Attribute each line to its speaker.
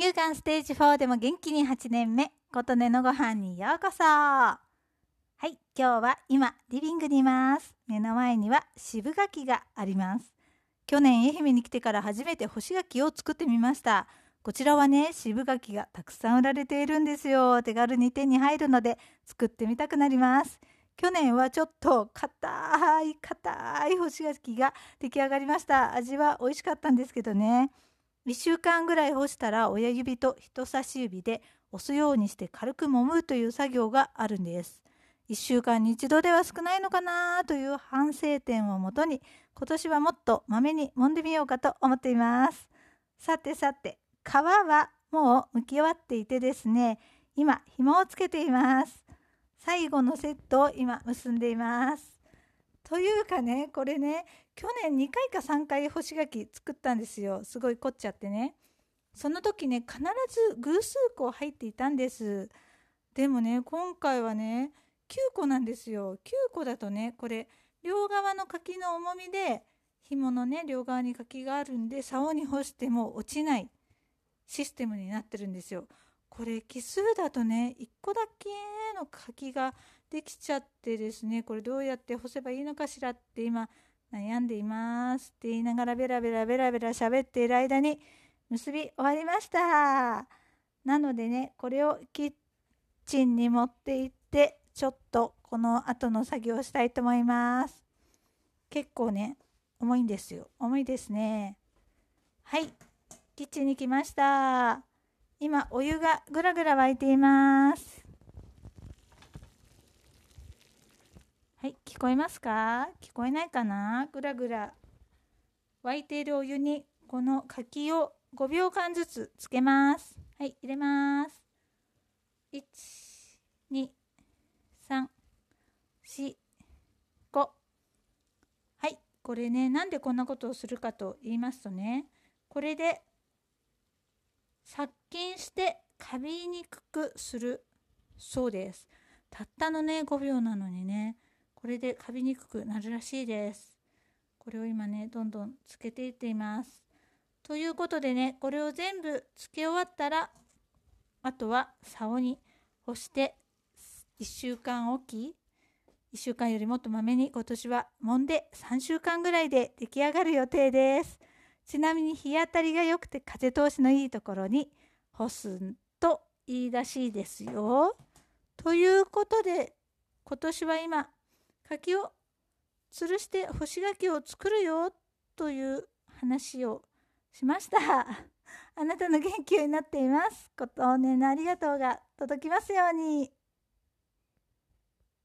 Speaker 1: 乳がんステージ4でも元気に8年目、琴音のご飯にようこそ。はい、今日は今、リビングにいます。目の前には渋柿があります。去年愛媛に来てから初めて干し柿を作ってみました。こちらはね、渋柿がたくさん売られているんですよ。手軽に手に入るので作ってみたくなります。去年はちょっと硬い硬い干し柿が出来上がりました。味は美味しかったんですけどね。1週間ぐらい干したら親指と人差し指で押すようにして軽く揉むという作業があるんです。1週間に1度では少ないのかなという反省点をもとに今年はもっとまめに揉んでみようかと思っています。さてさて皮はもう剥き終わっていてですね今紐をつけています。最後のセットを今結んでいます。というかねこれね去年2回か3回干し柿作ったんですよ。すごい凝っちゃってね。その時ね必ず偶数個入っていたんです。でもね今回はね9個なんですよ。9個だとねこれ両側の柿の重みで紐のね両側に柿があるんで竿に干しても落ちないシステムになってるんですよ。これ奇数だとね1個だけの柿ができちゃってですねこれどうやって干せばいいのかしらって今悩んでいますって言いながらベラベラベラベラ喋っている間に結び終わりました。なのでねこれをキッチンに持って行ってちょっとこの後の作業をしたいと思います。結構ね重いんですよ。重いですね。はいキッチンに来ました。今お湯がぐらぐら沸いています。はい聞こえますか？聞こえないかな？ぐらぐら沸いているお湯にこの柿を5秒間ずつつけます。はい入れます。1 2 3 4 5はいこれねなんでこんなことをするかと言いますとねこれで殺菌してカビにくくするそうです。たったのね5秒なのにね。これでカビにくくなるらしいです。これを今ねどんどんつけていっています。ということでねこれを全部つけ終わったらあとは竿に干して1週間おき1週間よりもっとまめに今年は揉んで3週間ぐらいで出来上がる予定です。ちなみに日当たりが良くて風通しのいいところに干すといいらしいですよということで今年は今柿を吊るして干し柿を作るよという話をしました。あなたの元気になっています。ことをねのありがとうが届きますように。